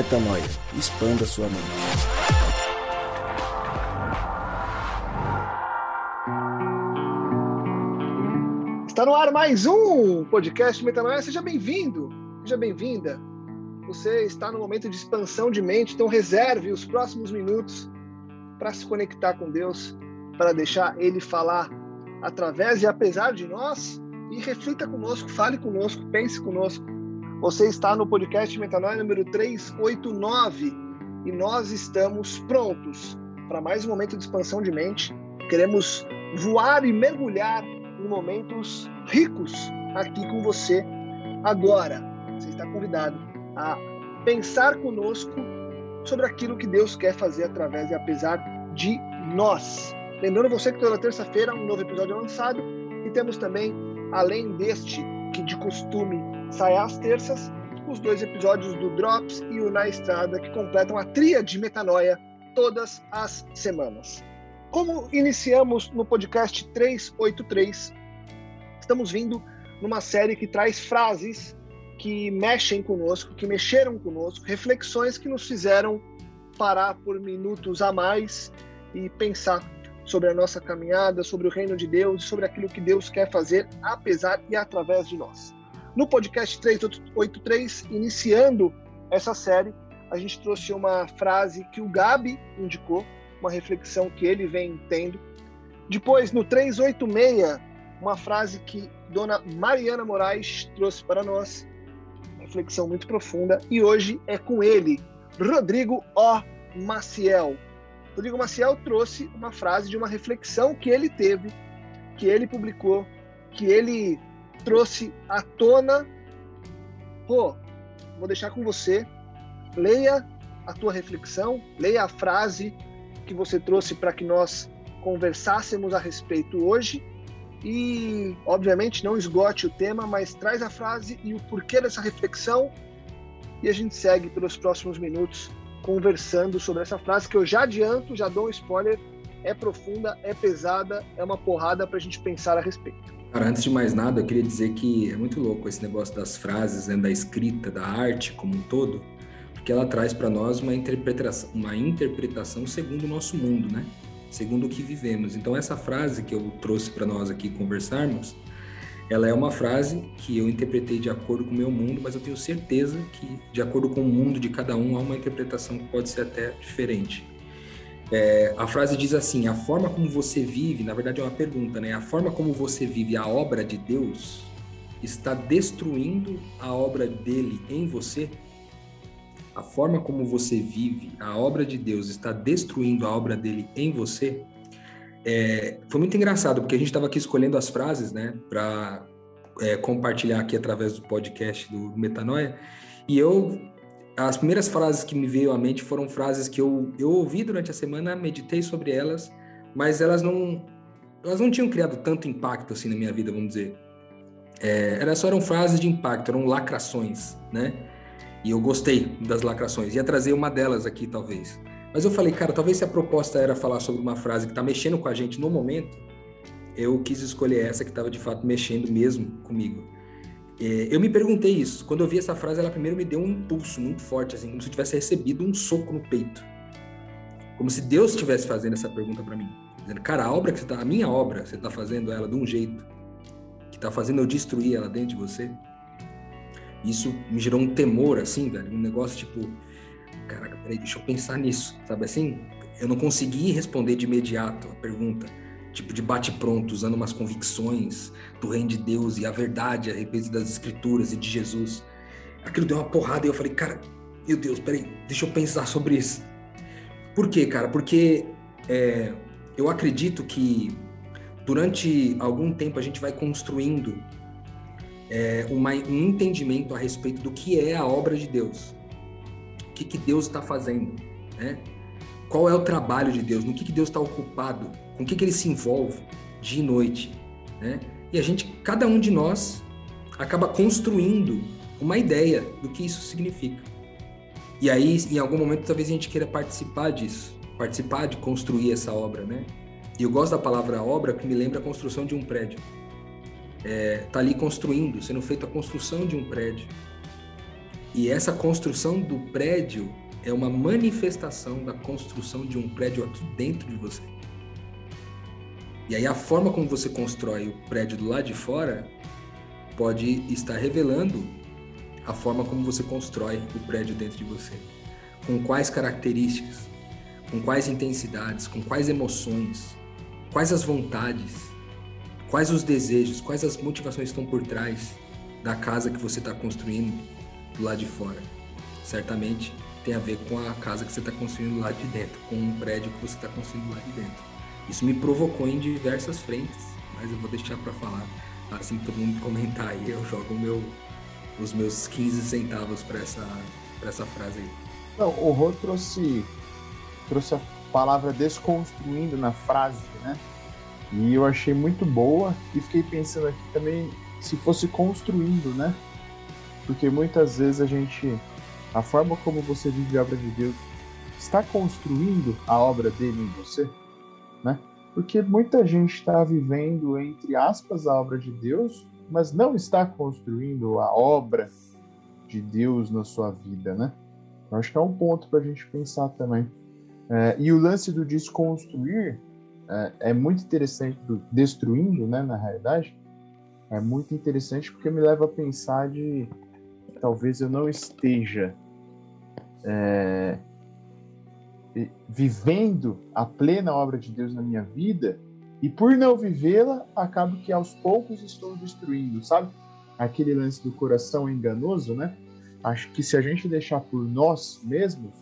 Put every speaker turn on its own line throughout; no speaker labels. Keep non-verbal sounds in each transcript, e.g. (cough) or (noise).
Metanoia. Expanda sua mente.
Está no ar mais um podcast Metanoia. Seja bem-vindo, seja bem-vinda. Você está no momento de expansão de mente, então reserve os próximos minutos para se conectar com Deus, para deixar Ele falar através e apesar de nós e reflita conosco, fale conosco, pense conosco. Você está no podcast Metanoia número 389 e nós estamos prontos para mais um momento de expansão de mente. Queremos voar e mergulhar em momentos ricos aqui com você agora. Você está convidado a pensar conosco sobre aquilo que Deus quer fazer através e apesar de nós. Lembrando você que toda terça-feira um novo episódio é lançado e temos também, além deste que de costume sai às terças, os dois episódios do Drops e o Na Estrada que completam a tria de metanoia todas as semanas. Como iniciamos no podcast 383, estamos vindo numa série que traz frases que mexem conosco, que mexeram conosco, reflexões que nos fizeram parar por minutos a mais e pensar sobre a nossa caminhada, sobre o reino de Deus, sobre aquilo que Deus quer fazer, apesar e através de nós. No podcast 383, iniciando essa série, a gente trouxe uma frase que o Gabi indicou, uma reflexão que ele vem tendo. Depois, no 386, uma frase que Dona Mariana Moraes trouxe para nós, reflexão muito profunda. E hoje é com ele, Rodrigo O. Maciel, Rodrigo Maciel trouxe uma frase de uma reflexão que ele teve, que ele publicou, que ele trouxe à tona. Pô, vou deixar com você. Leia a tua reflexão, leia a frase que você trouxe para que nós conversássemos a respeito hoje. E, obviamente, não esgote o tema, mas traz a frase e o porquê dessa reflexão. E a gente segue pelos próximos minutos conversando sobre essa frase que eu já adianto, já dou um spoiler, é profunda, é pesada, é uma porrada para a gente pensar a respeito.
Cara, antes de mais nada, eu queria dizer que é muito louco esse negócio das frases, né, da escrita, da arte como um todo, porque ela traz para nós uma interpretação, uma interpretação segundo o nosso mundo, né? Segundo o que vivemos. Então essa frase que eu trouxe para nós aqui conversarmos, ela é uma frase que eu interpretei de acordo com o meu mundo, mas eu tenho certeza que, de acordo com o mundo de cada um, há uma interpretação que pode ser até diferente. É, a frase diz assim: a forma como você vive, na verdade é uma pergunta, né? A forma como você vive a obra de Deus está destruindo a obra dele em você? A forma como você vive a obra de Deus está destruindo a obra dele em você? É, foi muito engraçado, porque a gente estava aqui escolhendo as frases, né, para é, compartilhar aqui através do podcast do Metanoia, e eu, as primeiras frases que me veio à mente foram frases que eu, eu ouvi durante a semana, meditei sobre elas, mas elas não, elas não tinham criado tanto impacto assim na minha vida, vamos dizer. É, elas só eram frases de impacto, eram lacrações, né? E eu gostei das lacrações. Ia trazer uma delas aqui, talvez. Mas eu falei, cara, talvez se a proposta era falar sobre uma frase que está mexendo com a gente no momento, eu quis escolher essa que estava de fato mexendo mesmo comigo. É, eu me perguntei isso. Quando eu vi essa frase, ela primeiro me deu um impulso muito forte, assim, como se eu tivesse recebido um soco no peito. Como se Deus estivesse fazendo essa pergunta para mim. Dizendo, cara, a obra que você tá, a minha obra, você está fazendo ela de um jeito que está fazendo eu destruir ela dentro de você. Isso me gerou um temor, assim, velho, um negócio tipo, caraca, peraí, deixa eu pensar nisso, sabe assim? Eu não consegui responder de imediato a pergunta, tipo de bate-pronto, usando umas convicções do reino de Deus e a verdade a respeito das escrituras e de Jesus. Aquilo deu uma porrada e eu falei, cara, meu Deus, peraí, deixa eu pensar sobre isso. Por quê, cara? Porque é, eu acredito que durante algum tempo a gente vai construindo é, uma, um entendimento a respeito do que é a obra de Deus que, que Deus está fazendo, né? Qual é o trabalho de Deus? No que, que Deus está ocupado? Com o que, que ele se envolve dia e noite, né? E a gente, cada um de nós, acaba construindo uma ideia do que isso significa. E aí, em algum momento, talvez a gente queira participar disso, participar de construir essa obra, né? E eu gosto da palavra obra que me lembra a construção de um prédio. É, tá ali construindo, sendo feita a construção de um prédio. E, essa construção do prédio é uma manifestação da construção de um prédio aqui dentro de você. E aí a forma como você constrói o prédio do lado de fora pode estar revelando a forma como você constrói o prédio dentro de você. Com quais características, com quais intensidades, com quais emoções, quais as vontades, quais os desejos, quais as motivações estão por trás da casa que você está construindo do lado de fora. Certamente tem a ver com a casa que você está construindo lá de dentro, com um prédio que você está construindo lá de dentro. Isso me provocou em diversas frentes, mas eu vou deixar para falar assim todo mundo comentar aí, eu jogo meu, os meus 15 centavos para essa, essa frase aí.
Não, o Rô trouxe, trouxe a palavra desconstruindo na frase, né? E eu achei muito boa e fiquei pensando aqui também se fosse construindo, né? Porque muitas vezes a gente a forma como você vive a obra de Deus está construindo a obra dele em você, né? Porque muita gente está vivendo, entre aspas, a obra de Deus, mas não está construindo a obra de Deus na sua vida, né? Eu acho que é um ponto para a gente pensar também. É, e o lance do desconstruir é, é, muito interessante, do destruindo, né, na realidade, é muito interessante porque me leva a pensar de talvez eu não esteja é, vivendo a plena obra de Deus na minha vida e por não vivê-la, acabo que aos poucos estou destruindo, sabe? Aquele lance do coração enganoso, né? Acho que se a gente deixar por nós mesmos,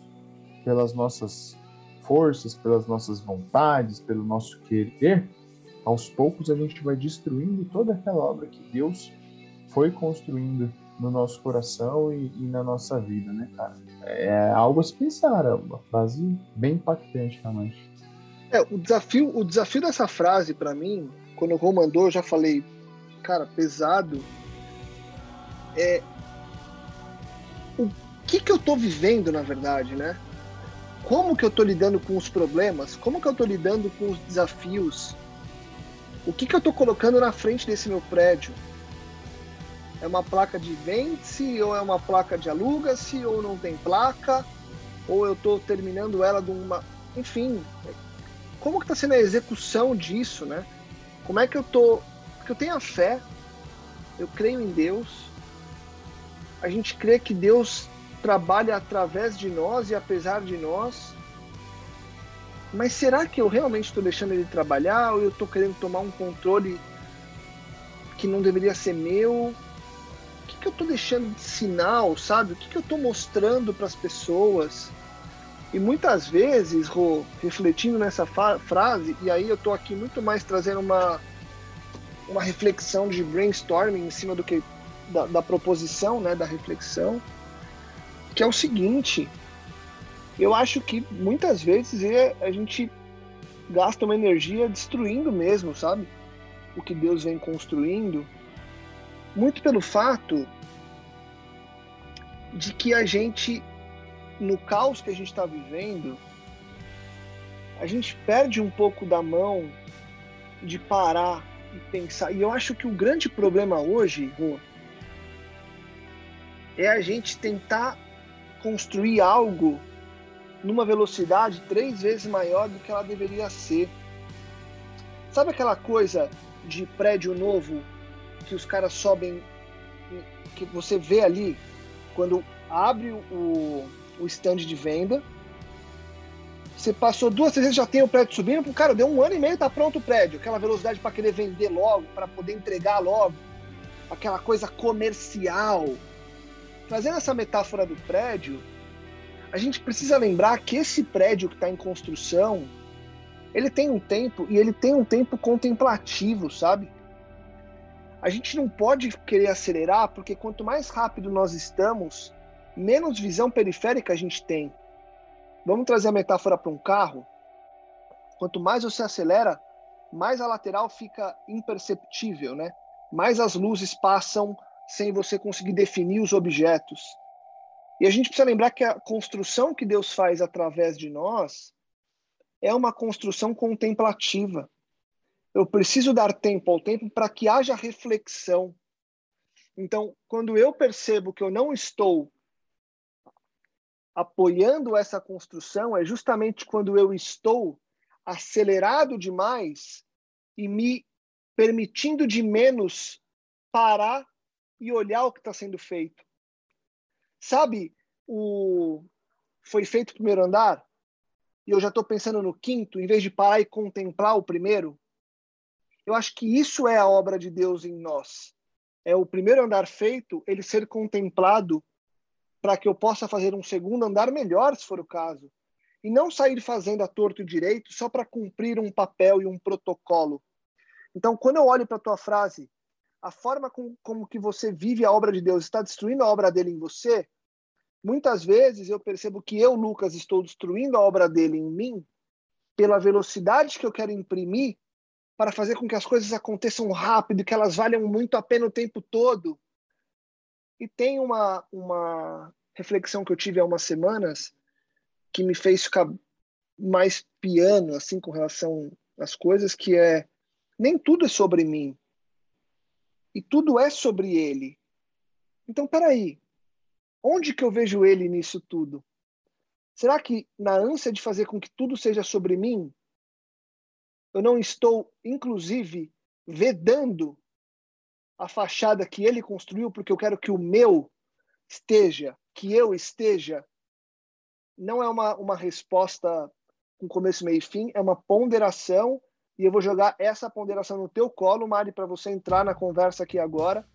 pelas nossas forças, pelas nossas vontades, pelo nosso querer, aos poucos a gente vai destruindo toda aquela obra que Deus foi construindo no nosso coração e, e, na nossa vida, né, cara? É algo a se pensar, é uma frase bem impactante, realmente.
É, o desafio, o desafio dessa frase, para mim, quando o Rô mandou, eu já falei, cara, pesado. É. O que que eu tô vivendo, na verdade, né? Como que eu tô lidando com os problemas? Como que eu tô lidando com os desafios? O que que eu tô colocando na frente desse meu prédio? É uma placa de vende-se, ou é uma placa de aluga-se, ou não tem placa, ou eu estou terminando ela de uma. Enfim, como que está sendo a execução disso, né? Como é que eu tô. Porque eu tenho a fé, eu creio em Deus, a gente crê que Deus trabalha através de nós e apesar de nós. Mas será que eu realmente estou deixando ele trabalhar ou eu estou querendo tomar um controle que não deveria ser meu? Que eu estou deixando de sinal, sabe? O que, que eu estou mostrando para as pessoas? E muitas vezes, Rô, refletindo nessa frase, e aí eu estou aqui muito mais trazendo uma, uma reflexão de brainstorming em cima do que da, da proposição, né, da reflexão, que é o seguinte: eu acho que muitas vezes é, a gente gasta uma energia destruindo mesmo, sabe? O que Deus vem construindo muito pelo fato de que a gente, no caos que a gente está vivendo, a gente perde um pouco da mão de parar e pensar. E eu acho que o grande problema hoje, Rô, é a gente tentar construir algo numa velocidade três vezes maior do que ela deveria ser. Sabe aquela coisa de prédio novo que os caras sobem, que você vê ali, quando abre o, o stand de venda, você passou duas, três vezes, já tem o prédio subindo, cara, deu um ano e meio, tá pronto o prédio, aquela velocidade para querer vender logo, para poder entregar logo, aquela coisa comercial. Trazendo essa metáfora do prédio, a gente precisa lembrar que esse prédio que está em construção, ele tem um tempo e ele tem um tempo contemplativo, sabe? A gente não pode querer acelerar, porque quanto mais rápido nós estamos, menos visão periférica a gente tem. Vamos trazer a metáfora para um carro? Quanto mais você acelera, mais a lateral fica imperceptível, né? Mais as luzes passam sem você conseguir definir os objetos. E a gente precisa lembrar que a construção que Deus faz através de nós é uma construção contemplativa eu preciso dar tempo ao tempo para que haja reflexão. Então, quando eu percebo que eu não estou apoiando essa construção é justamente quando eu estou acelerado demais e me permitindo de menos parar e olhar o que está sendo feito. Sabe, o foi feito o primeiro andar e eu já estou pensando no quinto, em vez de parar e contemplar o primeiro. Eu acho que isso é a obra de Deus em nós. É o primeiro andar feito, ele ser contemplado para que eu possa fazer um segundo andar melhor, se for o caso. E não sair fazendo a torto e direito só para cumprir um papel e um protocolo. Então, quando eu olho para a tua frase, a forma com, como que você vive a obra de Deus está destruindo a obra dele em você, muitas vezes eu percebo que eu, Lucas, estou destruindo a obra dele em mim pela velocidade que eu quero imprimir para fazer com que as coisas aconteçam rápido, que elas valham muito a pena o tempo todo. E tem uma, uma reflexão que eu tive há umas semanas que me fez ficar mais piano assim com relação às coisas, que é nem tudo é sobre mim. E tudo é sobre ele. Então, peraí. Onde que eu vejo ele nisso tudo? Será que na ânsia de fazer com que tudo seja sobre mim, eu não estou, inclusive, vedando a fachada que ele construiu, porque eu quero que o meu esteja, que eu esteja. Não é uma, uma resposta com começo, meio e fim, é uma ponderação, e eu vou jogar essa ponderação no teu colo, Mari, para você entrar na conversa aqui agora,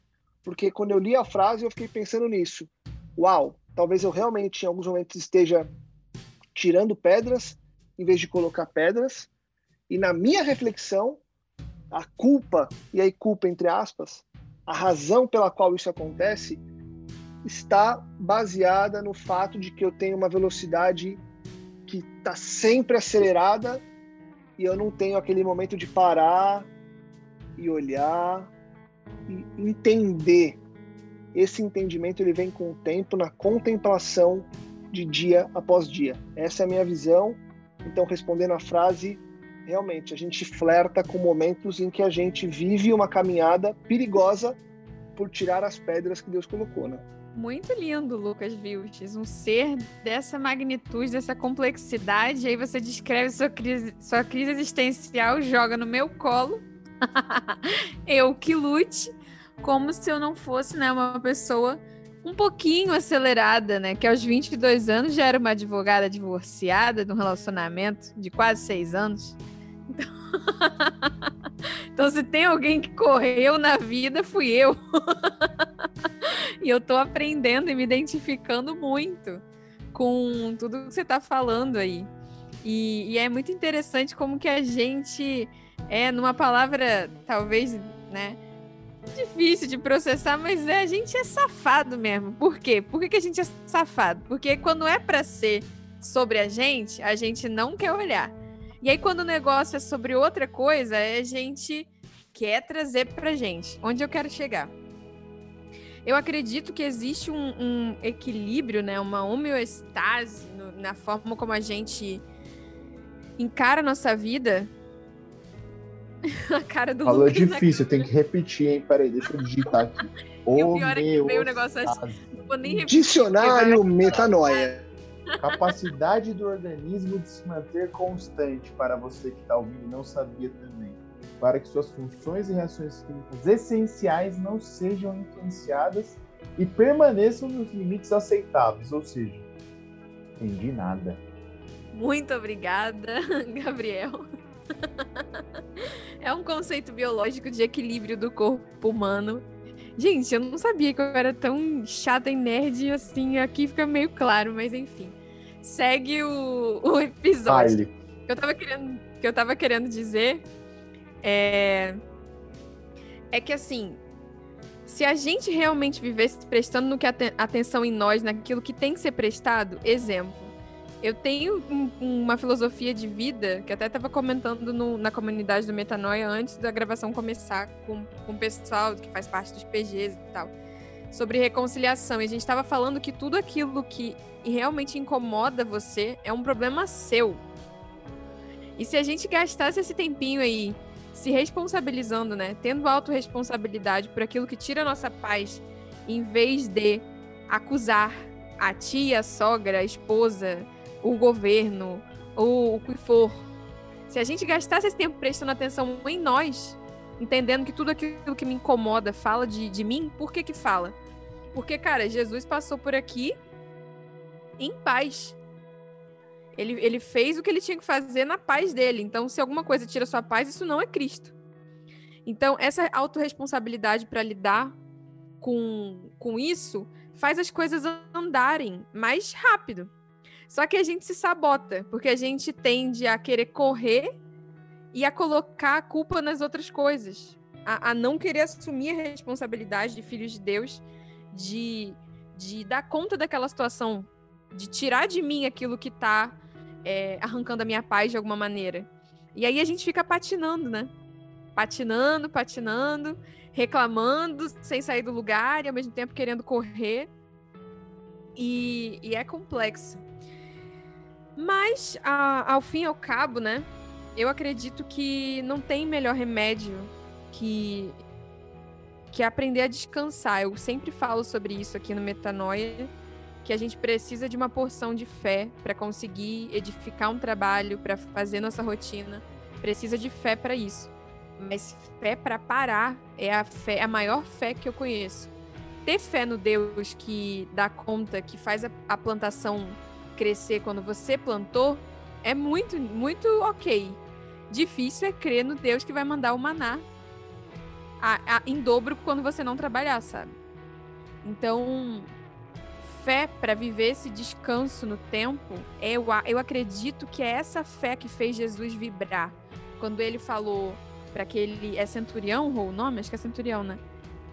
porque quando eu li a frase, eu fiquei pensando nisso. Uau, talvez eu realmente, em alguns momentos, esteja tirando pedras em vez de colocar pedras, e na minha reflexão, a culpa, e aí culpa entre aspas, a razão pela qual isso acontece está baseada no fato de que eu tenho uma velocidade que está sempre acelerada e eu não tenho aquele momento de parar e olhar e entender. Esse entendimento ele vem com o tempo na contemplação de dia após dia. Essa é a minha visão. Então, respondendo a frase, realmente, a gente flerta com momentos em que a gente vive uma caminhada perigosa por tirar as pedras que Deus colocou, né?
Muito lindo, Lucas Vilches. Um ser dessa magnitude, dessa complexidade. Aí você descreve sua crise, sua crise existencial, joga no meu colo. (laughs) eu que lute, como se eu não fosse né, uma pessoa um pouquinho acelerada, né? Que aos 22 anos já era uma advogada divorciada de um relacionamento de quase seis anos. Então, (laughs) então se tem alguém que correu na vida, fui eu. (laughs) e eu tô aprendendo e me identificando muito com tudo que você tá falando aí. E, e, é muito interessante como que a gente é, numa palavra, talvez, né, difícil de processar, mas é, a gente é safado mesmo. Por quê? Por que, que a gente é safado? Porque quando é para ser sobre a gente, a gente não quer olhar. E aí, quando o negócio é sobre outra coisa, a gente quer trazer pra gente. Onde eu quero chegar? Eu acredito que existe um, um equilíbrio, né? Uma homeostase no, na forma como a gente encara a nossa vida. (laughs) a cara do
Falou Lucas difícil, tem que repetir, hein? Peraí, deixa eu digitar aqui.
e o pior é que veio o negócio assim. Não vou nem
repetir. Dicionário metanoia.
Capacidade do organismo de se manter constante, para você que está ouvindo e não sabia também, para que suas funções e reações químicas essenciais não sejam influenciadas e permaneçam nos limites aceitáveis, ou seja, entendi nada.
Muito obrigada, (laughs) Gabriel. (laughs) É um conceito biológico de equilíbrio do corpo humano. Gente, eu não sabia que eu era tão chata e nerd assim. Aqui fica meio claro, mas enfim segue o, o episódio. Que eu tava querendo, que eu tava querendo dizer é, é que assim, se a gente realmente vivesse prestando no que atenção em nós, naquilo que tem que ser prestado, exemplo. Eu tenho um, uma filosofia de vida que até estava comentando no, na comunidade do Metanoia antes da gravação começar com, com o pessoal que faz parte dos PGs e tal sobre reconciliação. E a gente estava falando que tudo aquilo que realmente incomoda você é um problema seu. E se a gente gastasse esse tempinho aí se responsabilizando, né? Tendo autorresponsabilidade por aquilo que tira a nossa paz, em vez de acusar a tia, a sogra, a esposa, o governo, ou o que for, se a gente gastasse esse tempo prestando atenção em nós, entendendo que tudo aquilo que me incomoda fala de, de mim, por que que fala? Porque, cara, Jesus passou por aqui em paz. Ele, ele fez o que ele tinha que fazer na paz dele. Então, se alguma coisa tira sua paz, isso não é Cristo. Então, essa autorresponsabilidade para lidar com, com isso faz as coisas andarem mais rápido. Só que a gente se sabota, porque a gente tende a querer correr e a colocar a culpa nas outras coisas. A, a não querer assumir a responsabilidade de filhos de Deus, de, de dar conta daquela situação, de tirar de mim aquilo que está é, arrancando a minha paz de alguma maneira. E aí a gente fica patinando, né? Patinando, patinando, reclamando, sem sair do lugar e ao mesmo tempo querendo correr. E, e é complexo. Mas, a, ao fim e ao cabo, né? Eu acredito que não tem melhor remédio que, que aprender a descansar. Eu sempre falo sobre isso aqui no Metanoia, que a gente precisa de uma porção de fé para conseguir edificar um trabalho, para fazer nossa rotina. Precisa de fé para isso. Mas fé para parar é a fé, a maior fé que eu conheço. Ter fé no Deus que dá conta, que faz a, a plantação crescer quando você plantou, é muito, muito ok. Difícil é crer no Deus que vai mandar o maná a, a, em dobro quando você não trabalhar, sabe? Então, fé para viver esse descanso no tempo, eu, eu acredito que é essa fé que fez Jesus vibrar. Quando ele falou para aquele. É centurião ou o nome? Acho que é centurião, né?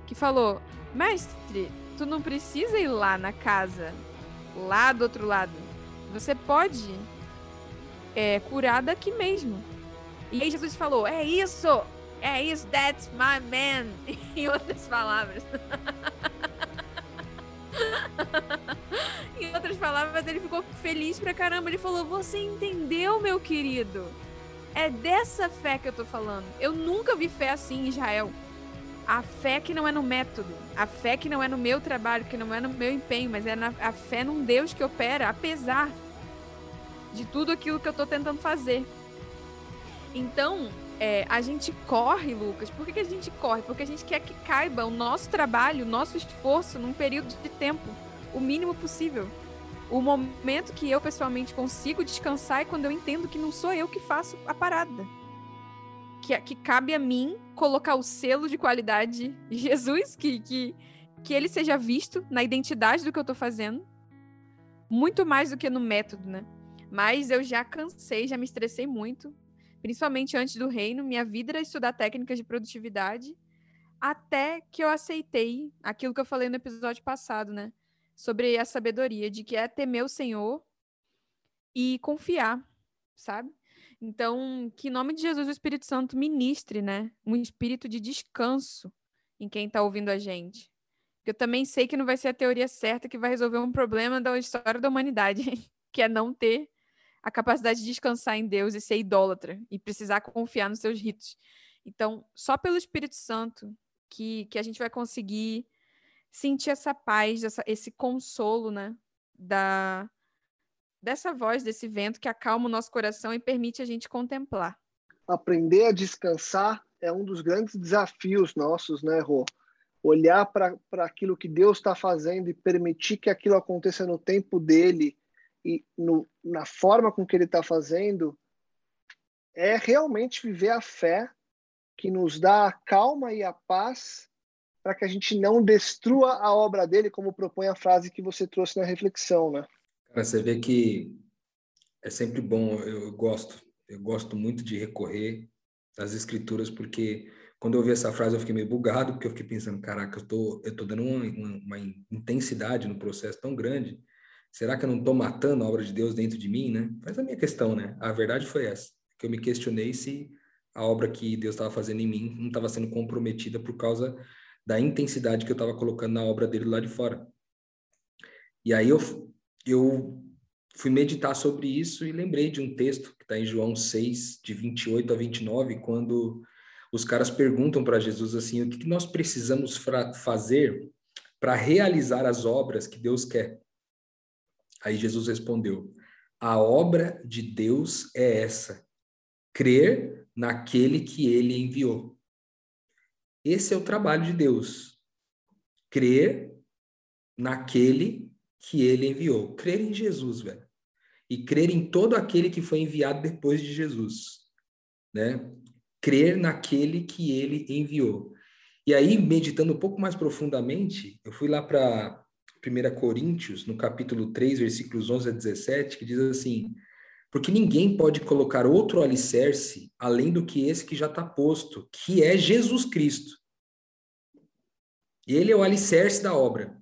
Que falou: Mestre, tu não precisa ir lá na casa, lá do outro lado você pode é, curar daqui mesmo. E aí Jesus falou: É isso! É isso, that's my man. (laughs) em outras palavras. (laughs) em outras palavras, ele ficou feliz pra caramba. Ele falou: Você entendeu, meu querido? É dessa fé que eu tô falando. Eu nunca vi fé assim em Israel. A fé que não é no método, a fé que não é no meu trabalho, que não é no meu empenho, mas é na, a fé num Deus que opera, apesar de tudo aquilo que eu estou tentando fazer. Então, é, a gente corre, Lucas. Por que, que a gente corre? Porque a gente quer que caiba o nosso trabalho, o nosso esforço num período de tempo, o mínimo possível. O momento que eu pessoalmente consigo descansar é quando eu entendo que não sou eu que faço a parada que, que cabe a mim colocar o selo de qualidade de (laughs) Jesus, que, que, que ele seja visto na identidade do que eu tô fazendo, muito mais do que no método, né? Mas eu já cansei, já me estressei muito, principalmente antes do reino. Minha vida era estudar técnicas de produtividade, até que eu aceitei aquilo que eu falei no episódio passado, né? Sobre a sabedoria, de que é temer o Senhor e confiar, sabe? Então, que em nome de Jesus o Espírito Santo ministre, né? Um espírito de descanso em quem está ouvindo a gente. Eu também sei que não vai ser a teoria certa que vai resolver um problema da história da humanidade, (laughs) que é não ter a capacidade de descansar em Deus e ser idólatra e precisar confiar nos seus ritos. Então, só pelo Espírito Santo que, que a gente vai conseguir sentir essa paz, essa, esse consolo, né? Da, dessa voz, desse vento que acalma o nosso coração e permite a gente contemplar.
Aprender a descansar é um dos grandes desafios nossos, né, Rô? Olhar para aquilo que Deus está fazendo e permitir que aquilo aconteça no tempo dele e no, na forma com que ele está fazendo é realmente viver a fé que nos dá a calma e a paz para que a gente não destrua a obra dele, como propõe a frase que você trouxe na reflexão, né?
Cara, você vê que é sempre bom, eu gosto, eu gosto muito de recorrer às escrituras, porque quando eu ouvi essa frase eu fiquei meio bugado, porque eu fiquei pensando, caraca, eu tô, eu tô dando uma, uma, uma intensidade no processo tão grande, será que eu não estou matando a obra de Deus dentro de mim, né? Mas a minha questão, né? A verdade foi essa, que eu me questionei se a obra que Deus estava fazendo em mim não estava sendo comprometida por causa da intensidade que eu estava colocando na obra dele lá de fora. E aí eu eu fui meditar sobre isso e lembrei de um texto que está em João 6, de 28 a 29, quando os caras perguntam para Jesus assim: o que, nós precisamos fazer para realizar as obras que Deus quer? Aí Jesus respondeu: A obra de Deus é essa, crer naquele que ele enviou. Esse é o trabalho de Deus. Crer naquele que ele enviou. Crer em Jesus, velho. E crer em todo aquele que foi enviado depois de Jesus. Né? Crer naquele que ele enviou. E aí, meditando um pouco mais profundamente, eu fui lá para 1 Coríntios, no capítulo 3, versículos 11 a 17, que diz assim: Porque ninguém pode colocar outro alicerce além do que esse que já está posto, que é Jesus Cristo. Ele é o alicerce da obra.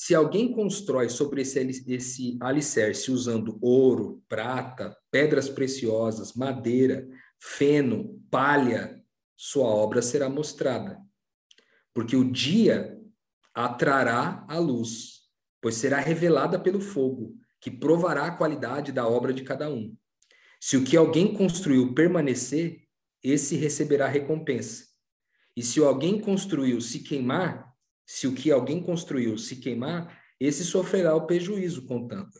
Se alguém constrói sobre esse, esse alicerce usando ouro, prata, pedras preciosas, madeira, feno, palha, sua obra será mostrada. Porque o dia atrará a luz, pois será revelada pelo fogo, que provará a qualidade da obra de cada um. Se o que alguém construiu permanecer, esse receberá recompensa. E se alguém construiu se queimar, se o que alguém construiu se queimar, esse sofrerá o prejuízo,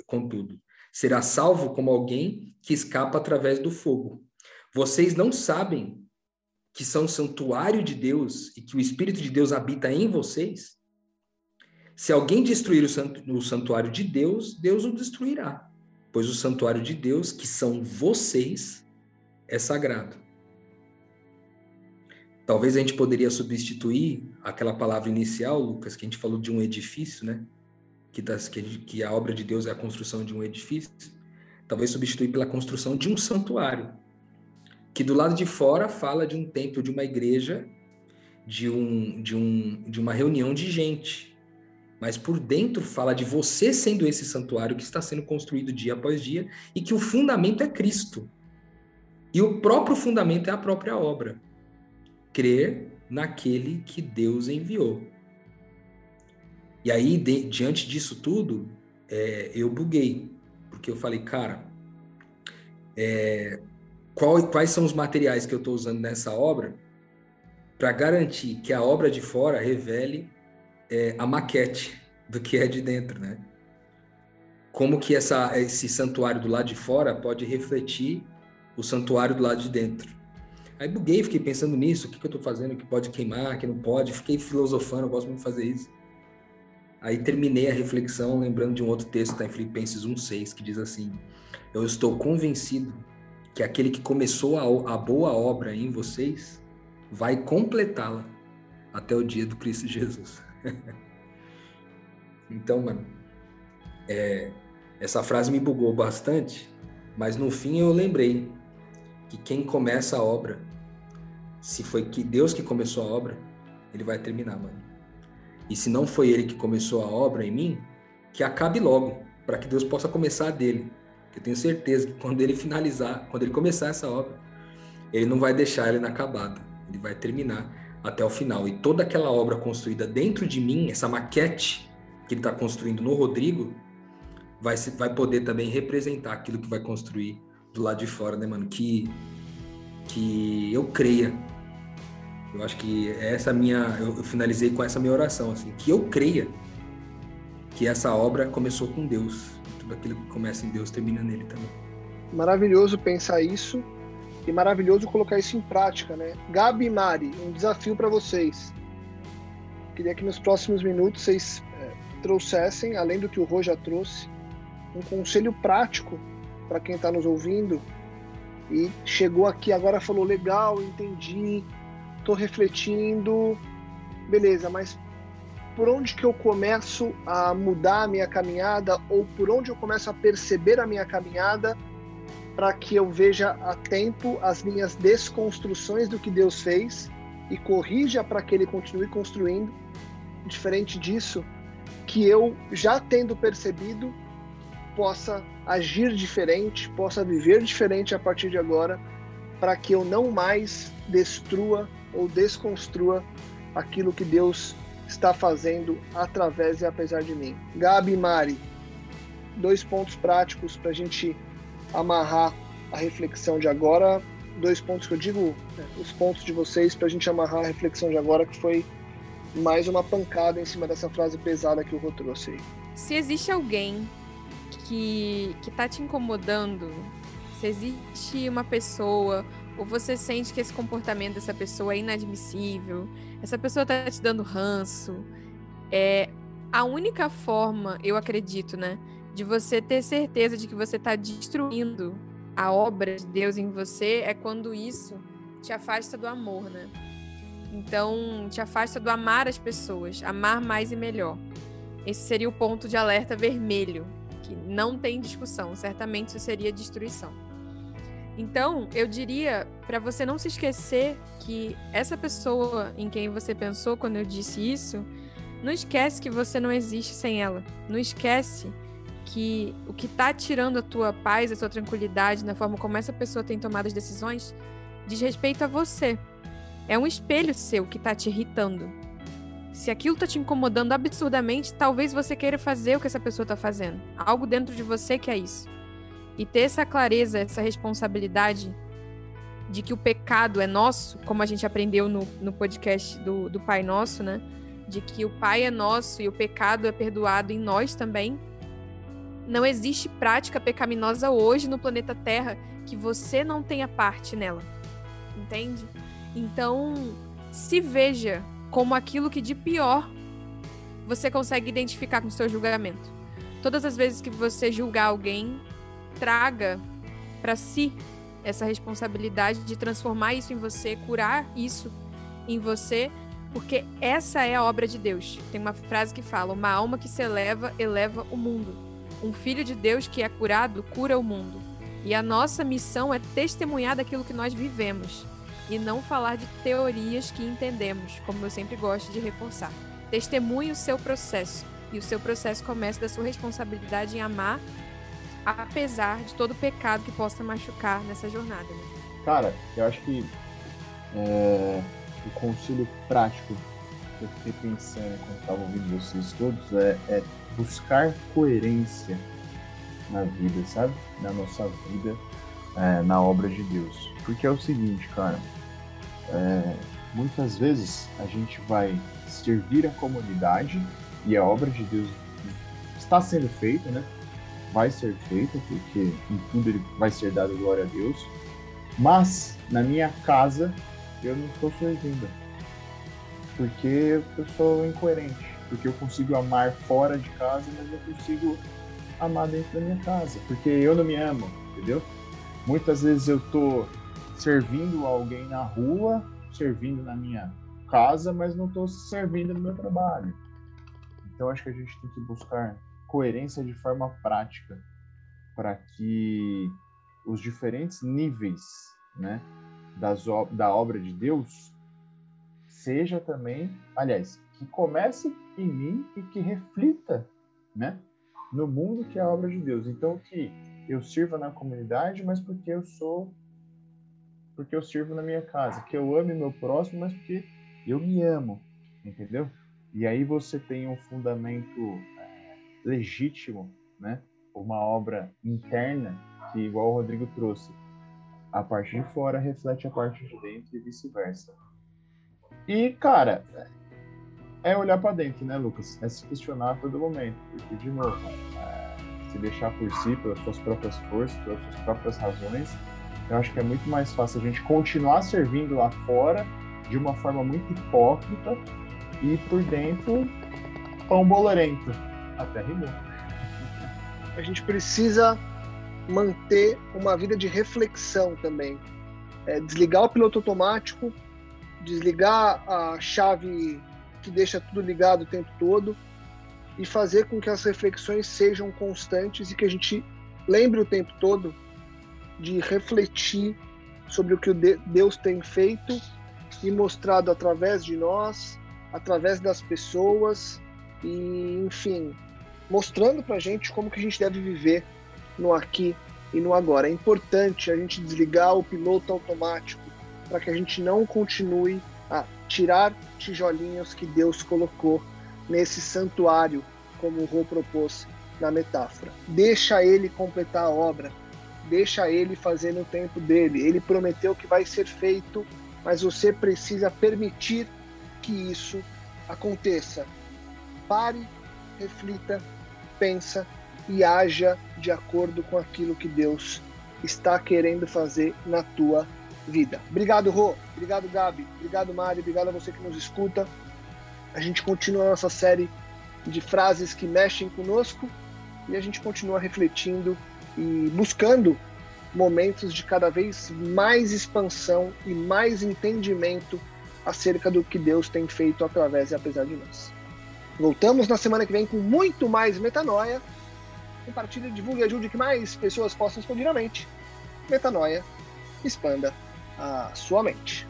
contudo. Será salvo como alguém que escapa através do fogo. Vocês não sabem que são santuário de Deus e que o Espírito de Deus habita em vocês? Se alguém destruir o santuário de Deus, Deus o destruirá, pois o santuário de Deus, que são vocês, é sagrado. Talvez a gente poderia substituir aquela palavra inicial, Lucas, que a gente falou de um edifício, né? Que, tá, que, que a obra de Deus é a construção de um edifício. Talvez substituir pela construção de um santuário. Que do lado de fora fala de um templo, de uma igreja, de, um, de, um, de uma reunião de gente. Mas por dentro fala de você sendo esse santuário que está sendo construído dia após dia e que o fundamento é Cristo. E o próprio fundamento é a própria obra crer naquele que Deus enviou. E aí, de, diante disso tudo, é, eu buguei, porque eu falei, cara, é, qual, quais são os materiais que eu estou usando nessa obra para garantir que a obra de fora revele é, a maquete do que é de dentro, né? Como que essa, esse santuário do lado de fora pode refletir o santuário do lado de dentro. Aí buguei, fiquei pensando nisso, o que, que eu estou fazendo, que pode queimar, que não pode, fiquei filosofando, eu gosto muito de fazer isso. Aí terminei a reflexão lembrando de um outro texto, está em Filipenses 1,6, que diz assim, eu estou convencido que aquele que começou a, a boa obra em vocês vai completá-la até o dia do Cristo (laughs) Jesus. então, mano, é, essa frase me bugou bastante, mas no fim eu lembrei que quem começa a obra, se foi que Deus que começou a obra, ele vai terminar, mano. E se não foi ele que começou a obra em mim, que acabe logo, para que Deus possa começar a dele. Eu tenho certeza que quando ele finalizar, quando ele começar essa obra, ele não vai deixar ela inacabada. Ele vai terminar até o final. E toda aquela obra construída dentro de mim, essa maquete que ele está construindo no Rodrigo, vai, vai poder também representar aquilo que vai construir do lado de fora, né, mano? Que, que eu creia. Eu acho que essa minha. Eu finalizei com essa minha oração, assim, que eu creia que essa obra começou com Deus. Tudo aquilo que começa em Deus termina nele também.
Maravilhoso pensar isso e maravilhoso colocar isso em prática, né? Gabi e Mari, um desafio para vocês. Queria que nos próximos minutos vocês é, trouxessem, além do que o Rô já trouxe, um conselho prático para quem está nos ouvindo e chegou aqui agora falou legal, entendi, estou refletindo, beleza, mas por onde que eu começo a mudar a minha caminhada ou por onde eu começo a perceber a minha caminhada para que eu veja a tempo as minhas desconstruções do que Deus fez e corrija para que ele continue construindo. Diferente disso, que eu já tendo percebido possa agir diferente, possa viver diferente a partir de agora, para que eu não mais destrua ou desconstrua aquilo que Deus está fazendo através e apesar de mim. Gabi e Mari, dois pontos práticos para a gente amarrar a reflexão de agora. Dois pontos que eu digo, né, os pontos de vocês para a gente amarrar a reflexão de agora, que foi mais uma pancada em cima dessa frase pesada que o Rô trouxe aí.
se existe alguém que, que tá te incomodando, se existe uma pessoa, ou você sente que esse comportamento dessa pessoa é inadmissível, essa pessoa tá te dando ranço, é a única forma, eu acredito, né, de você ter certeza de que você está destruindo a obra de Deus em você é quando isso te afasta do amor, né? Então, te afasta do amar as pessoas, amar mais e melhor. Esse seria o ponto de alerta vermelho, que não tem discussão, certamente isso seria destruição. Então, eu diria para você não se esquecer que essa pessoa em quem você pensou quando eu disse isso, não esquece que você não existe sem ela. Não esquece que o que está tirando a tua paz, a tua tranquilidade na forma como essa pessoa tem tomado as decisões diz respeito a você. É um espelho seu que está te irritando. Se aquilo está te incomodando absurdamente, talvez você queira fazer o que essa pessoa está fazendo. Algo dentro de você que é isso. E ter essa clareza, essa responsabilidade de que o pecado é nosso, como a gente aprendeu no, no podcast do, do Pai Nosso, né? De que o Pai é nosso e o pecado é perdoado em nós também. Não existe prática pecaminosa hoje no planeta Terra que você não tenha parte nela. Entende? Então, se veja como aquilo que de pior você consegue identificar com o seu julgamento. Todas as vezes que você julgar alguém, traga para si essa responsabilidade de transformar isso em você, curar isso em você, porque essa é a obra de Deus. Tem uma frase que fala: Uma alma que se eleva, eleva o mundo. Um filho de Deus que é curado, cura o mundo. E a nossa missão é testemunhar daquilo que nós vivemos e não falar de teorias que entendemos, como eu sempre gosto de reforçar. Testemunhe o seu processo e o seu processo começa da sua responsabilidade em amar, apesar de todo pecado que possa machucar nessa jornada. Né?
Cara, eu acho que é, o conselho prático que eu fiquei pensando quando estava ouvindo vocês todos é, é buscar coerência na vida, sabe? Na nossa vida, é, na obra de Deus. Porque é o seguinte, cara, é, muitas vezes a gente vai servir a comunidade e a obra de Deus está sendo feita, né? Vai ser feita, porque em tudo ele vai ser dado glória a Deus. Mas na minha casa eu não estou servindo. Porque eu sou incoerente. Porque eu consigo amar fora de casa, mas eu consigo amar dentro da minha casa. Porque eu não me amo, entendeu? Muitas vezes eu tô servindo alguém na rua, servindo na minha casa, mas não estou servindo no meu trabalho. Então acho que a gente tem que buscar coerência de forma prática para que os diferentes níveis, né, das, da obra de Deus seja também, aliás, que comece em mim e que reflita, né, no mundo que é a obra de Deus. Então que eu sirva na comunidade, mas porque eu sou porque eu sirvo na minha casa, que eu ame meu próximo, mas porque eu me amo, entendeu? E aí você tem um fundamento legítimo, né? Uma obra interna que, igual o Rodrigo trouxe, a parte de fora reflete a parte de dentro e vice-versa. E, cara, é olhar para dentro, né, Lucas? É se questionar a todo momento, porque, de novo, é, se deixar por si, pelas suas próprias forças, pelas suas próprias razões, eu acho que é muito mais fácil a gente continuar servindo lá fora de uma forma muito hipócrita e por dentro pão bolorento. Até rimou.
A gente precisa manter uma vida de reflexão também. É, desligar o piloto automático, desligar a chave que deixa tudo ligado o tempo todo e fazer com que as reflexões sejam constantes e que a gente lembre o tempo todo de refletir sobre o que Deus tem feito e mostrado através de nós, através das pessoas e, enfim, mostrando para a gente como que a gente deve viver no aqui e no agora. É importante a gente desligar o piloto automático para que a gente não continue a tirar tijolinhos que Deus colocou nesse santuário, como o Rô propôs na metáfora. Deixa ele completar a obra, deixa ele fazer no tempo dele. Ele prometeu que vai ser feito, mas você precisa permitir que isso aconteça. Pare, reflita pensa e haja de acordo com aquilo que Deus está querendo fazer na tua vida. Obrigado, Rô. Obrigado, Gabi. Obrigado, Mari. Obrigado a você que nos escuta. A gente continua a nossa série de frases que mexem conosco e a gente continua refletindo e buscando momentos de cada vez mais expansão e mais entendimento acerca do que Deus tem feito através e apesar de nós. Voltamos na semana que vem com muito mais metanoia. Compartilhe, divulgue e ajude que mais pessoas possam expandir a mente. Metanoia, expanda a sua mente.